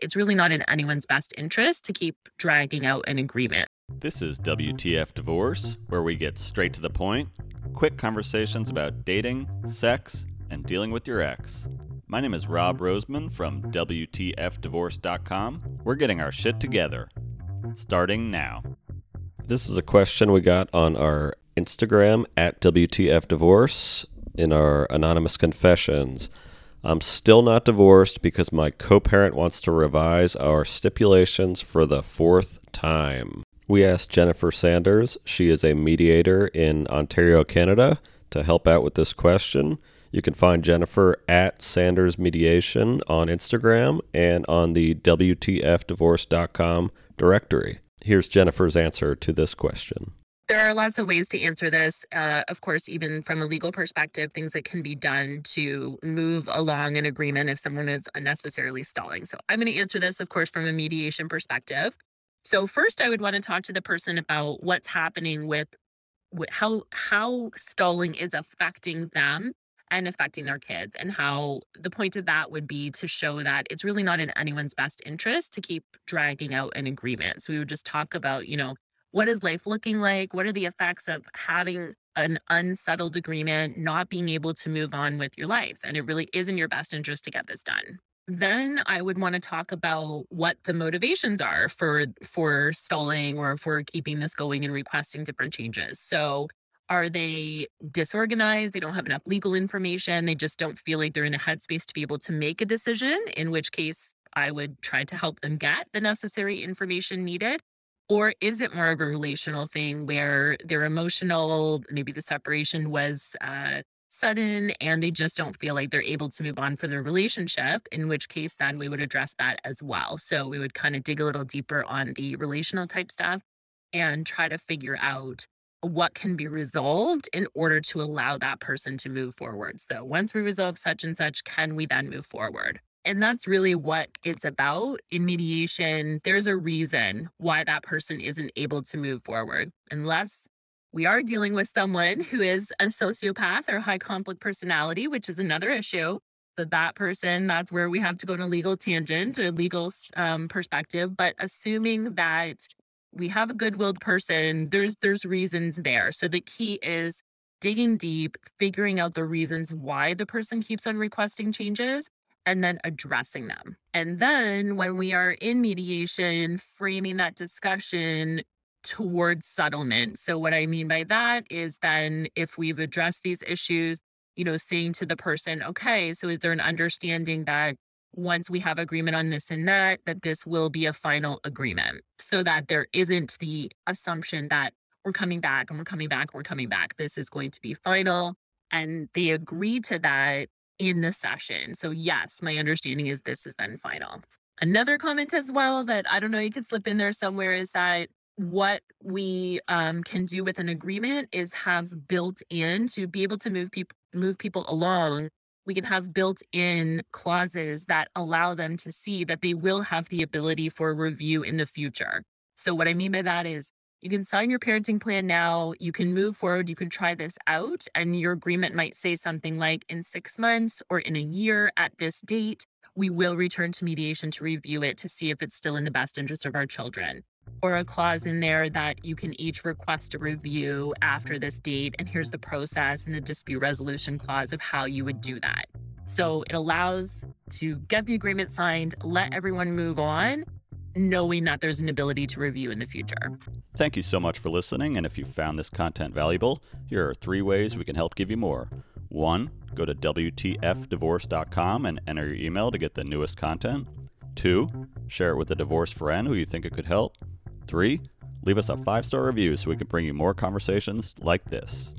it's really not in anyone's best interest to keep dragging out an agreement. This is WTF Divorce, where we get straight to the point, quick conversations about dating, sex, and dealing with your ex. My name is Rob Roseman from WTFDivorce.com. We're getting our shit together. Starting now. This is a question we got on our Instagram at WTF Divorce in our anonymous confessions. I'm still not divorced because my co parent wants to revise our stipulations for the fourth time. We asked Jennifer Sanders, she is a mediator in Ontario, Canada, to help out with this question. You can find Jennifer at Sanders Mediation on Instagram and on the WTFdivorce.com directory. Here's Jennifer's answer to this question. There are lots of ways to answer this. Uh, of course, even from a legal perspective, things that can be done to move along an agreement if someone is unnecessarily stalling. So, I'm going to answer this, of course, from a mediation perspective. So, first, I would want to talk to the person about what's happening with, with how how stalling is affecting them and affecting their kids, and how the point of that would be to show that it's really not in anyone's best interest to keep dragging out an agreement. So, we would just talk about, you know what is life looking like? What are the effects of having an unsettled agreement, not being able to move on with your life? And it really is in your best interest to get this done. Then I would want to talk about what the motivations are for for stalling or for keeping this going and requesting different changes. So are they disorganized? They don't have enough legal information. They just don't feel like they're in a headspace to be able to make a decision, in which case I would try to help them get the necessary information needed. Or is it more of a relational thing where they're emotional, maybe the separation was uh, sudden and they just don't feel like they're able to move on from their relationship, in which case then we would address that as well. So we would kind of dig a little deeper on the relational type stuff and try to figure out what can be resolved in order to allow that person to move forward. So once we resolve such and such, can we then move forward? And that's really what it's about in mediation. There's a reason why that person isn't able to move forward, unless we are dealing with someone who is a sociopath or high conflict personality, which is another issue. So that person, that's where we have to go to legal tangent or legal um, perspective. But assuming that we have a good-willed person, there's there's reasons there. So the key is digging deep, figuring out the reasons why the person keeps on requesting changes, and then addressing them. And then when we are in mediation, framing that discussion towards settlement. So, what I mean by that is then if we've addressed these issues, you know, saying to the person, okay, so is there an understanding that once we have agreement on this and that, that this will be a final agreement so that there isn't the assumption that we're coming back and we're coming back, we're coming back. This is going to be final. And they agree to that in the session. So, yes, my understanding is this is then final. Another comment as well that I don't know, you could slip in there somewhere is that what we um, can do with an agreement is have built in to be able to move people move people along we can have built in clauses that allow them to see that they will have the ability for review in the future so what i mean by that is you can sign your parenting plan now. You can move forward. You can try this out. And your agreement might say something like in six months or in a year at this date, we will return to mediation to review it to see if it's still in the best interest of our children. Or a clause in there that you can each request a review after this date. And here's the process and the dispute resolution clause of how you would do that. So it allows to get the agreement signed, let everyone move on, knowing that there's an ability to review in the future. Thank you so much for listening. And if you found this content valuable, here are three ways we can help give you more. One, go to WTFdivorce.com and enter your email to get the newest content. Two, share it with a divorce friend who you think it could help. Three, leave us a five star review so we can bring you more conversations like this.